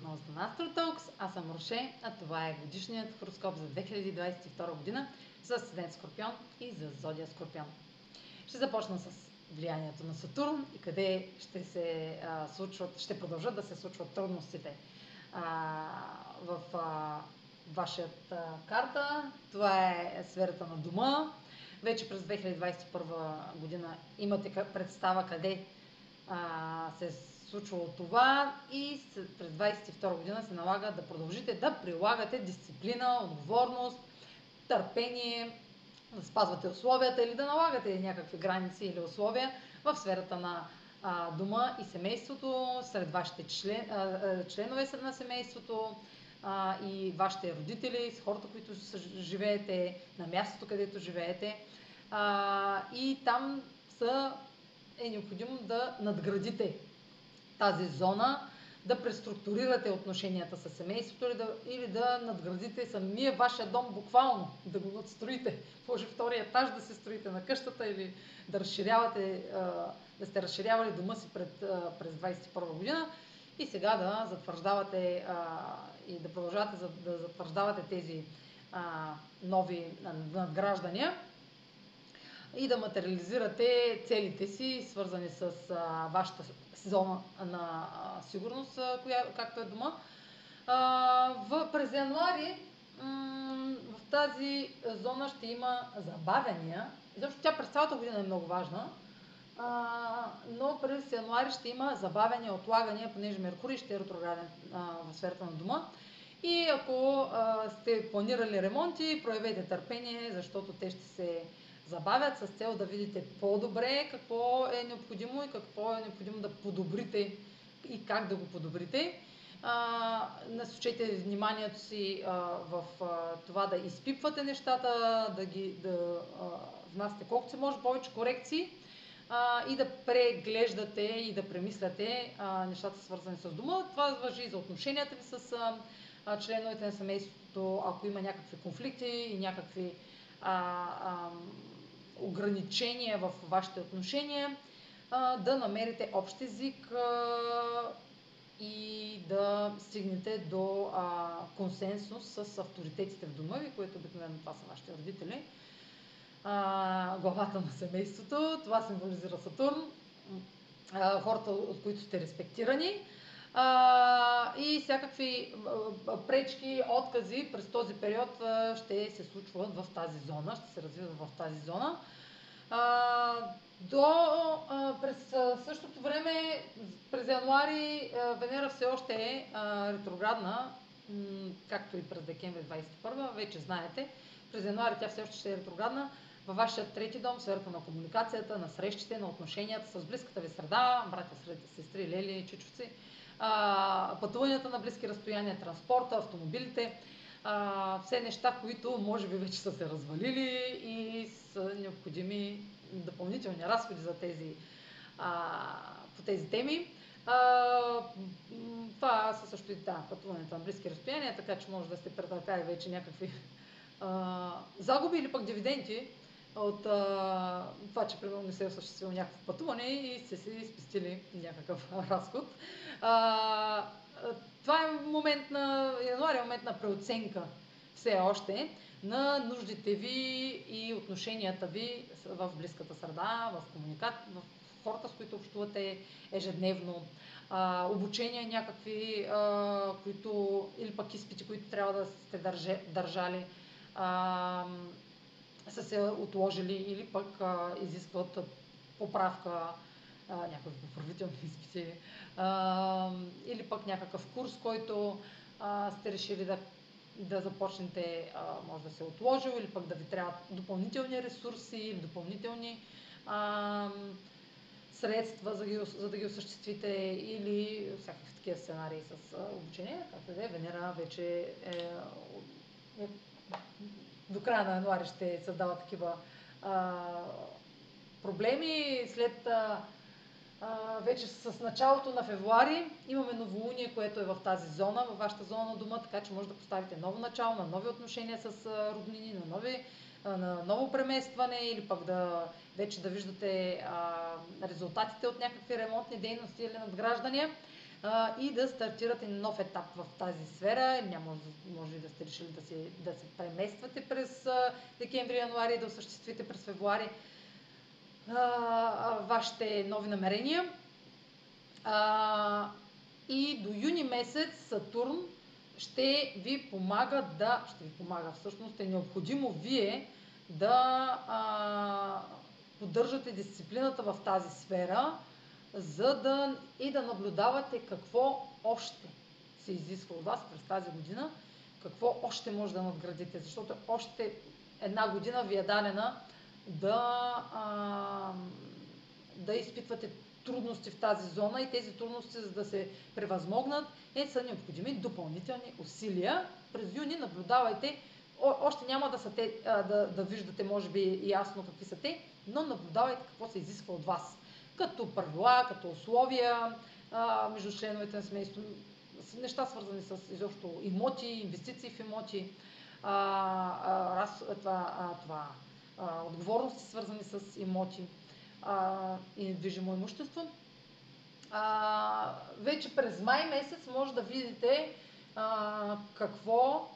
прогнозата на AstroTalks. Аз съм Роше, а това е годишният хороскоп за 2022 година за Седен Скорпион и за Зодия Скорпион. Ще започна с влиянието на Сатурн и къде ще се а, случват, ще продължат да се случват трудностите а, в а, вашата карта. Това е сферата на дома. Вече през 2021 година имате представа къде а, се случвало това и през 22 година се налага да продължите да прилагате дисциплина, отговорност, търпение, да спазвате условията или да налагате някакви граници или условия в сферата на а, дома и семейството, сред вашите член, а, членове на семейството а, и вашите родители, с хората, които живеете, на мястото, където живеете. А, и там са, е необходимо да надградите тази зона, да преструктурирате отношенията с семейството или да, или да надградите самия вашия дом буквално, да го надстроите. Може втория етаж да се строите на къщата или да разширявате, да сте разширявали дома си пред, през 21 година и сега да затвърждавате и да продължавате да затвърждавате тези нови надграждания и да материализирате целите си, свързани с а, вашата зона на а, сигурност, а, коя, както е дома. А, в, през януари м- в тази зона ще има забавяния, защото тя през цялата година е много важна, а, но през януари ще има забавяния, отлагания, понеже Меркурий ще е ретрограден в сферата на дома. И ако а, сте планирали ремонти, проявете търпение, защото те ще се забавят с цел да видите по-добре какво е необходимо и какво е необходимо да подобрите и как да го подобрите. А, насочете вниманието си а, в а, това да изпипвате нещата, да ги да а, внасяте колкото се може повече корекции а, и да преглеждате и да премисляте а, нещата свързани с дома. Това въжи и за отношенията ви с а, членовете на семейството, ако има някакви конфликти и някакви а, а, ограничения в вашите отношения, да намерите общ език и да стигнете до консенсус с авторитетите в дома ви, които обикновено това са вашите родители, главата на семейството. Това символизира Сатурн, хората, от които сте респектирани. И всякакви пречки, откази през този период ще се случват в тази зона, ще се развиват в тази зона. А, до а, през а, същото време, през януари, а, Венера все още е а, ретроградна, м, както и през декември 21, вече знаете. През януари тя все още ще е ретроградна във вашия трети дом, сферата на комуникацията, на срещите, на отношенията с близката ви среда, братя, сестри, лели, чичовци, пътуванията на близки разстояния, транспорта, автомобилите, а, все неща, които може би вече са се развалили и са необходими допълнителни разходи за тези, а, по тези теми. А, това са също и да, пътуването на близки разстояния, така че може да сте претърпяли вече някакви а, загуби или пък дивиденти от а, това, че примерно не се е осъществило някакво пътуване и сте си спестили някакъв разход. А, това е момент на, януари е момент на преоценка все още на нуждите ви и отношенията ви в близката среда, в комуникация, в хората, с които общувате ежедневно, а, обучения някакви, а, които, или пък изпити, които трябва да сте държали, а, са се отложили или пък а, изискват поправка, някакви поправителни изпити, а, или пък някакъв курс, който а, сте решили да, да започнете, а, може да се е отложил, или пък да ви трябват допълнителни ресурси допълнителни а, средства, за, ги, за да ги осъществите, или всякакви такива сценарии с а, обучение, както да е, Венера вече е, е до края на януари ще създава такива а, проблеми. След а, а, вече с началото на февруари имаме новолуние, което е в тази зона, във вашата зона на дома, така че може да поставите ново начало на нови отношения с роднини, на, нови, на ново преместване или пък да вече да виждате а, резултатите от някакви ремонтни дейности или надграждания. А, и да стартирате нов етап в тази сфера. Няма, може и да сте решили да се, да се премествате през а, декември-януари и да осъществите през февруари вашите нови намерения. А, и до юни месец Сатурн ще ви помага да, ще ви помага всъщност, е необходимо вие да а, поддържате дисциплината в тази сфера, за да и да наблюдавате какво още се изисква от вас през тази година, какво още може да надградите, защото още една година ви е дадена да, а, да изпитвате трудности в тази зона и тези трудности, за да се превъзмогнат, е, са необходими допълнителни усилия. През юни наблюдавайте, о, още няма да, са те, а, да, да виждате, може би, ясно какви са те, но наблюдавайте какво се изисква от вас. Като правила, като условия а, между членовете на семейство, неща свързани с изобщо имоти, инвестиции в имоти, а, а, раз, това, а, това а, отговорности свързани с имоти а, и недвижимо имущество. А, вече през май месец може да видите а, какво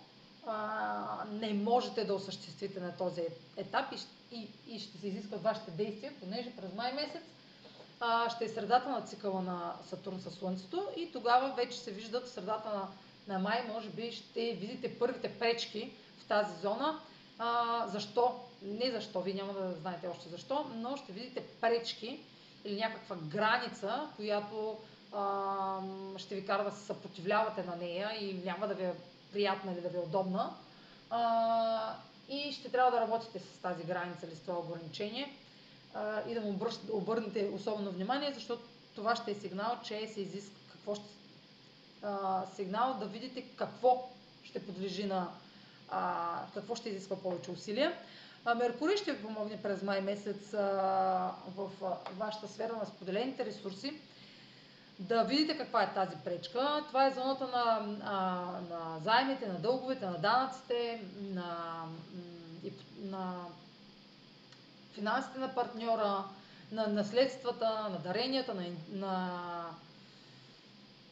а, не можете да осъществите на този етап и, и, и ще се изискват вашите действия, понеже през май месец ще е средата на цикъла на Сатурн със Слънцето и тогава вече се виждат в средата на, на май, може би ще видите първите пречки в тази зона. А, защо? Не защо, вие няма да знаете още защо, но ще видите пречки или някаква граница, която а, ще ви кара да се съпротивлявате на нея и няма да ви е приятна или да ви е удобна. А, и ще трябва да работите с тази граница или с това ограничение и да му обърнете особено внимание, защото това ще е сигнал, че се изисква какво ще, а, сигнал да видите какво ще подлежи на а, какво ще изисква повече усилия. А, Меркурий ще ви помогне през май месец а, в а, вашата сфера на споделените ресурси да видите каква е тази пречка. Това е зоната на, а, на заемите, на дълговете, на данъците, на, на финансите на партньора, на наследствата, на даренията, на, на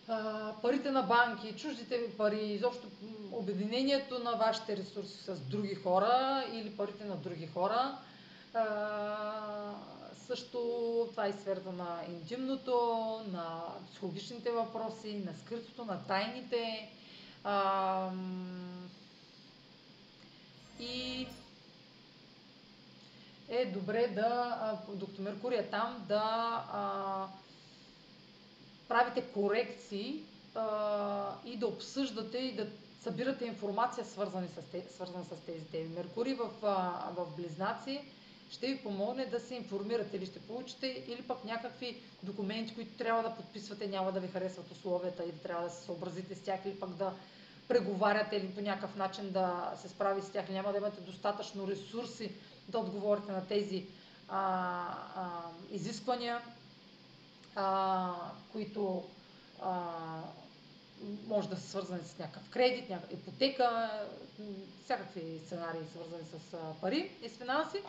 а, парите на банки, чуждите пари, изобщо обединението на вашите ресурси с други хора или парите на други хора. А, също това е сферата на интимното, на психологичните въпроси, на скритото, на тайните. А, и е добре да, докато Меркурий е там, да а, правите корекции а, и да обсъждате и да събирате информация свързана с, те, свързана с тези теми. Меркурий в, а, в Близнаци ще ви помогне да се информирате или ще получите, или пък някакви документи, които трябва да подписвате, няма да ви харесват условията и да трябва да се съобразите с тях, или пък да преговаряте или по някакъв начин да се справи с тях, няма да имате достатъчно ресурси да отговорите на тези а, а, изисквания, а, които а, може да са свързани с някакъв кредит, някаква ипотека, всякакви сценарии свързани с пари и с финанси.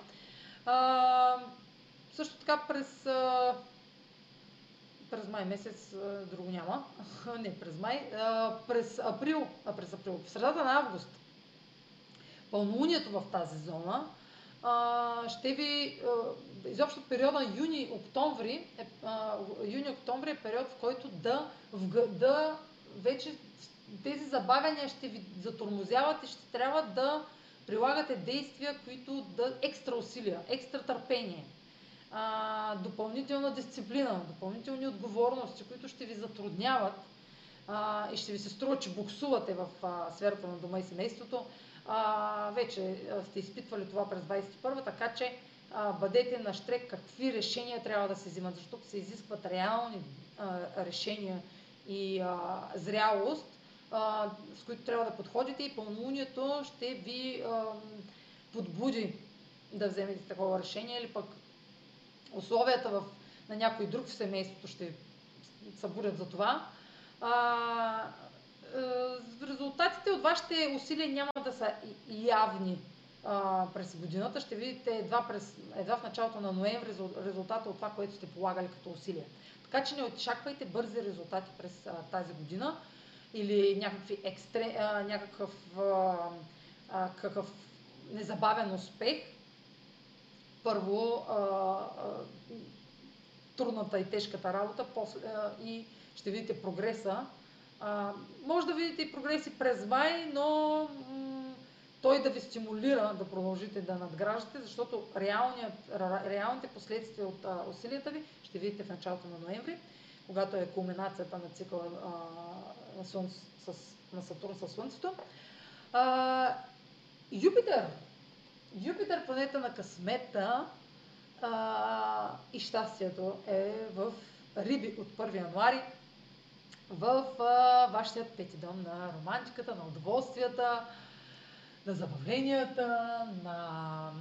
А, също така през, през май месец, друго няма, не през май, през април, а през април, в средата на август, пълнолунието в тази зона а, ще ви, а, изобщо периода юни-октомври, е, юни-октомври е период, в който да, в, да вече тези забавяния ще ви затормозяват и ще трябва да прилагате действия, които да екстра усилия, екстра търпение, а, допълнителна дисциплина, допълнителни отговорности, които ще ви затрудняват а, и ще ви се струва, че буксувате в а, сферата на дома и семейството. А, вече сте изпитвали това през 21 така че а, бъдете на штрек какви решения трябва да се взимат, защото се изискват реални а, решения и а, зрялост, а, с които трябва да подходите и пълнолунието ще ви а, подбуди да вземете такова решение или пък условията в, на някой друг в семейството ще събудят за това. А, резултатите от вашите усилия няма да са явни а, през годината. Ще видите едва, през, едва в началото на ноември резултата от това, което сте полагали като усилия. Така че не очаквайте бързи резултати през а, тази година или някакви екстре, а, някакъв а, а, какъв незабавен успех. Първо а, а, трудната и тежката работа после, а, и ще видите прогреса. Може да видите и прогреси през май, но м- той да ви стимулира да продължите да надграждате, защото реалните последствия от а, усилията ви ще видите в началото на ноември, когато е кулминацията на цикъла на, на Сатурн със Слънцето. А, Юпитер. Юпитер, планета на късмета а, и щастието е в Риби от 1 януари в а, вашия пети дом на романтиката, на удоволствията, на забавленията, на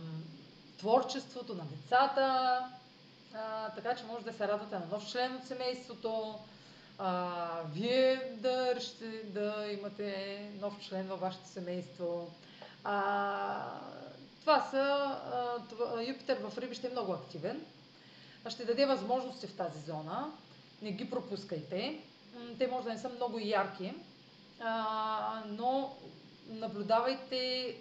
творчеството, на децата. А, така че може да се радвате на нов член от семейството. А, вие да решите да имате нов член във вашето семейство. А, това са. А, това, Юпитер в Риби ще е много активен. Ще даде възможности в тази зона. Не ги пропускайте. Те може да не са много ярки, а, но наблюдавайте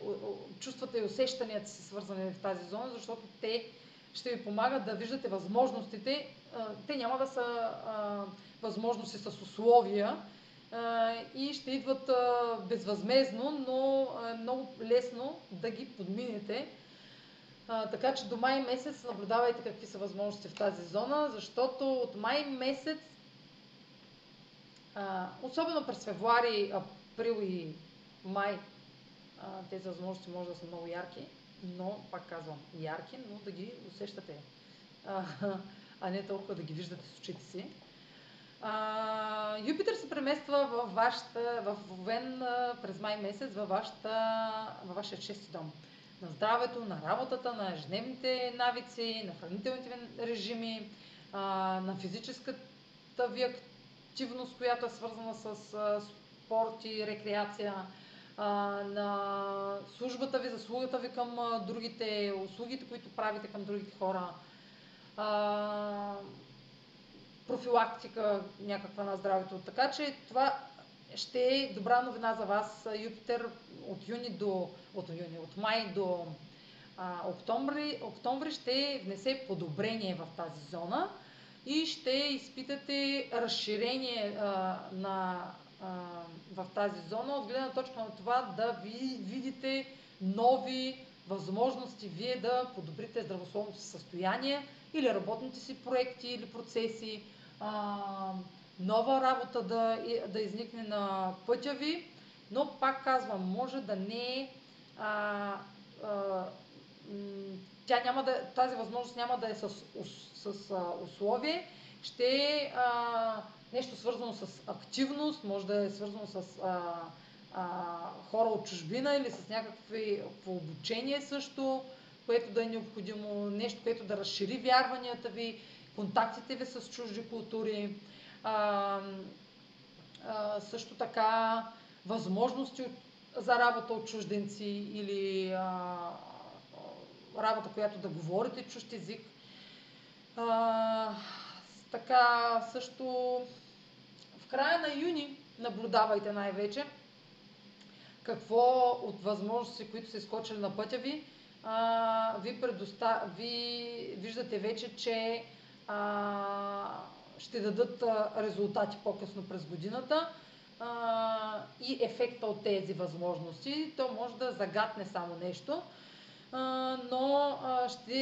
чувствата и усещанията си свързани в тази зона, защото те ще ви помагат да виждате възможностите. Те няма да са възможности с условия и ще идват безвъзмезно, но е много лесно да ги подминете. Така че до май месец наблюдавайте какви са възможности в тази зона, защото от май месец, особено през февруари, април и май тези възможности може да са много ярки, но, пак казвам, ярки, но да ги усещате, а, не толкова да ги виждате с очите си. А, Юпитер се премества в вашата, в Овен през май месец във, вашата, във вашия шести дом. На здравето, на работата, на ежедневните навици, на хранителните режими, а, на физическата ви активност, която е свързана с спорт и рекреация, на службата ви, заслугата ви към другите, услугите, които правите към другите хора, профилактика някаква на здравето. Така че това ще е добра новина за вас. Юпитер от юни до, от, юни, от май до а, октомври, октомври ще внесе подобрение в тази зона и ще изпитате разширение а, на в тази зона, от гледна точка на това да ви видите нови възможности вие да подобрите здравословното състояние или работните си проекти или процеси, а, нова работа да, да изникне на пътя ви, но пак казвам, може да не е тя няма да, тази възможност няма да е с, с, с а, условие, ще е нещо свързано с активност, може да е свързано с а, а, хора от чужбина или с някакви обучение също, което да е необходимо, нещо, което да разшири вярванията ви, контактите ви с чужди култури, а, а, също така възможности за работа от чужденци или а, работа, която да говорите чужд език. А, така също в края на юни наблюдавайте най-вече какво от възможности, които са изкочили на пътя ви, а, ви, предоста... ви виждате вече, че а, ще дадат резултати по-късно през годината а, и ефекта от тези възможности. То може да загатне само нещо, но ще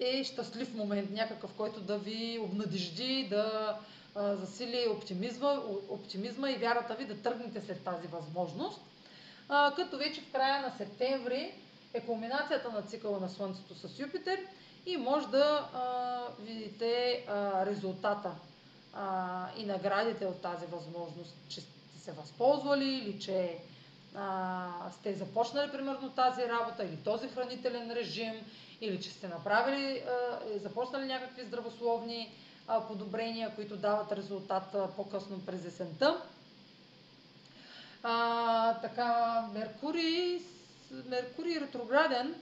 е щастлив момент, някакъв, който да ви обнадежди, да засили оптимизма, оптимизма и вярата ви да тръгнете след тази възможност. Като вече в края на септември е кулминацията на цикъла на Слънцето с Юпитер и може да видите резултата и наградите от тази възможност, че сте се възползвали или че а, сте започнали примерно тази работа или този хранителен режим, или че сте направили, а, започнали някакви здравословни а, подобрения, които дават резултат а, по-късно през есента. А, така, Меркурий, Меркурий ретрограден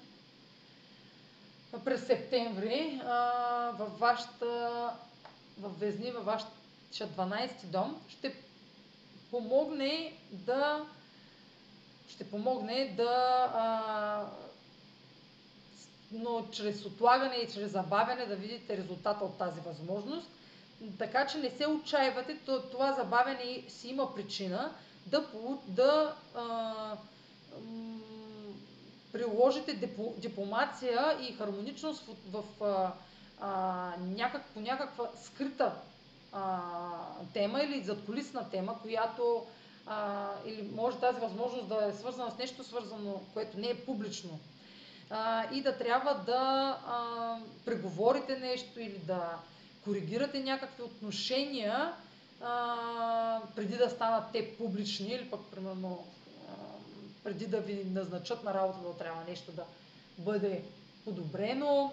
през септември а, във вашата в Везни, във вашия 12 дом, ще помогне да ще помогне да а, но чрез отлагане и чрез забавяне да видите резултата от тази възможност. Така че не се отчаивате, това забавяне си има причина да, да а, приложите дипломация и хармоничност в, в а, а, някак, по някаква скрита а, тема или задколисна тема, която а, или може тази възможност да е свързана с нещо свързано, което не е публично. А, и да трябва да а, преговорите нещо или да коригирате някакви отношения а, преди да станат те публични или пък примерно а, преди да ви назначат на работа да трябва нещо да бъде подобрено.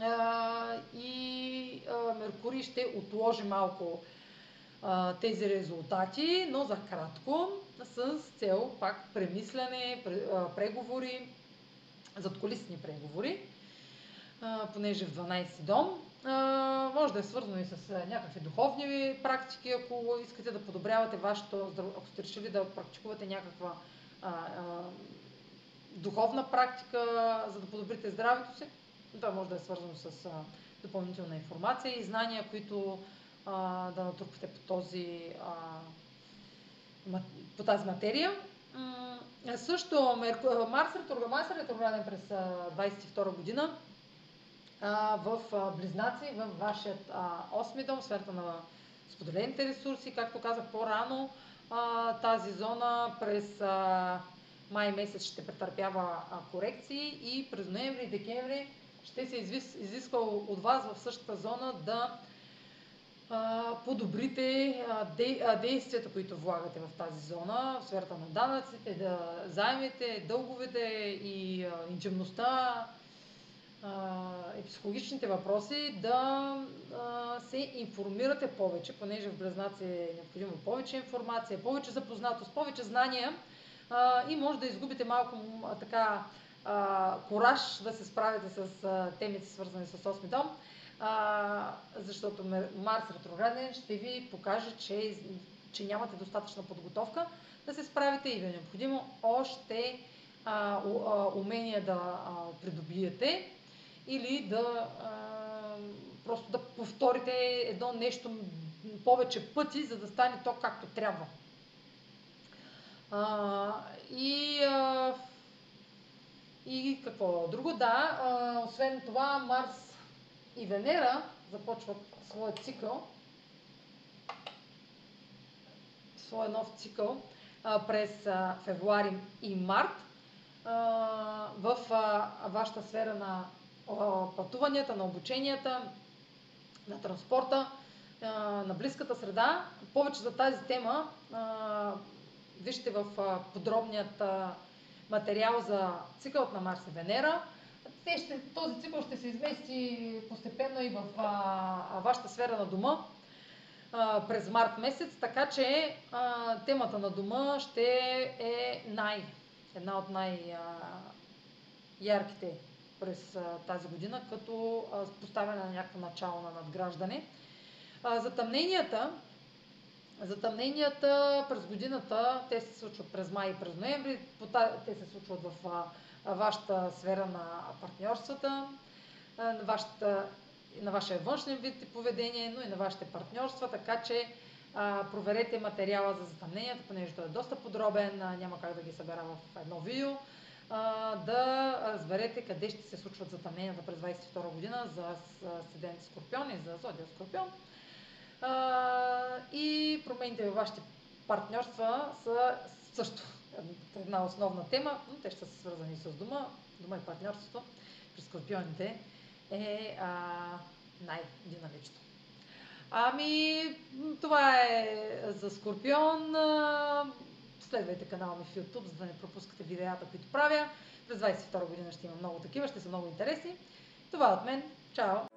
А, и а, Меркурий ще отложи малко тези резултати, но за кратко с цел пак премисляне, преговори, задколисни преговори, понеже в 12 дом. Може да е свързано и с някакви духовни практики, ако искате да подобрявате вашето, ако сте решили да практикувате някаква а, духовна практика, за да подобрите здравето си. Това може да е свързано с допълнителна информация и знания, които а, да натрупате по, този, а, по тази материя. М- също Мерку... Марс ретрограден, Марс ретрограден през 22 година а, в а, Близнаци, в вашият осми дом, сферата на споделените ресурси, както казах по-рано, а, тази зона през а, май месец ще претърпява а, корекции и през ноември и декември ще се изисква от вас в същата зона да подобрите действията, които влагате в тази зона, в сферата на данъците, да заемите, дълговете и интимността и психологичните въпроси, да се информирате повече, понеже в Близнаци е необходимо повече информация, повече запознатост, повече знания и може да изгубите малко така кораж да се справите с темите, свързани с 8 дом а, защото Марс ретрограден ще ви покаже, че, че нямате достатъчна подготовка да се справите и ви е необходимо още а, а, умения да а, придобиете или да а, просто да повторите едно нещо повече пъти, за да стане то както трябва. А, и, а, и какво друго? Да, а, освен това, Марс и Венера започват своя цикъл, своя нов цикъл през февруари и март в вашата сфера на пътуванията, на обученията, на транспорта, на близката среда. Повече за тази тема вижте в подробният материал за цикълът на Марс и Венера те ще, този цикъл ще се измести постепенно и в а, вашата сфера на дома а, през март месец, така че а, темата на дома ще е най, една от най-ярките през а, тази година, като а, поставяне на някакво начало на надграждане. А, затъмненията, затъмненията през годината, те се случват през май и през ноември, те се случват в вашата сфера на партньорствата, на, вашата, на вашия външен вид и поведение, но и на вашите партньорства, така че а, проверете материала за затъмненията, понеже той е доста подробен, а, няма как да ги събера в едно видео, а, да разберете къде ще се случват затъмненията през 22 година за Седент Скорпион и за Зодия Скорпион. А, и промените във вашите партньорства са също една основна тема, но те ще са свързани с дома, дома и партньорството при скорпионите е най-динамично. Ами, това е за Скорпион. Следвайте канала ми в YouTube, за да не пропускате видеята, които правя. През 22 година ще има много такива, ще са много интересни. Това е от мен. Чао!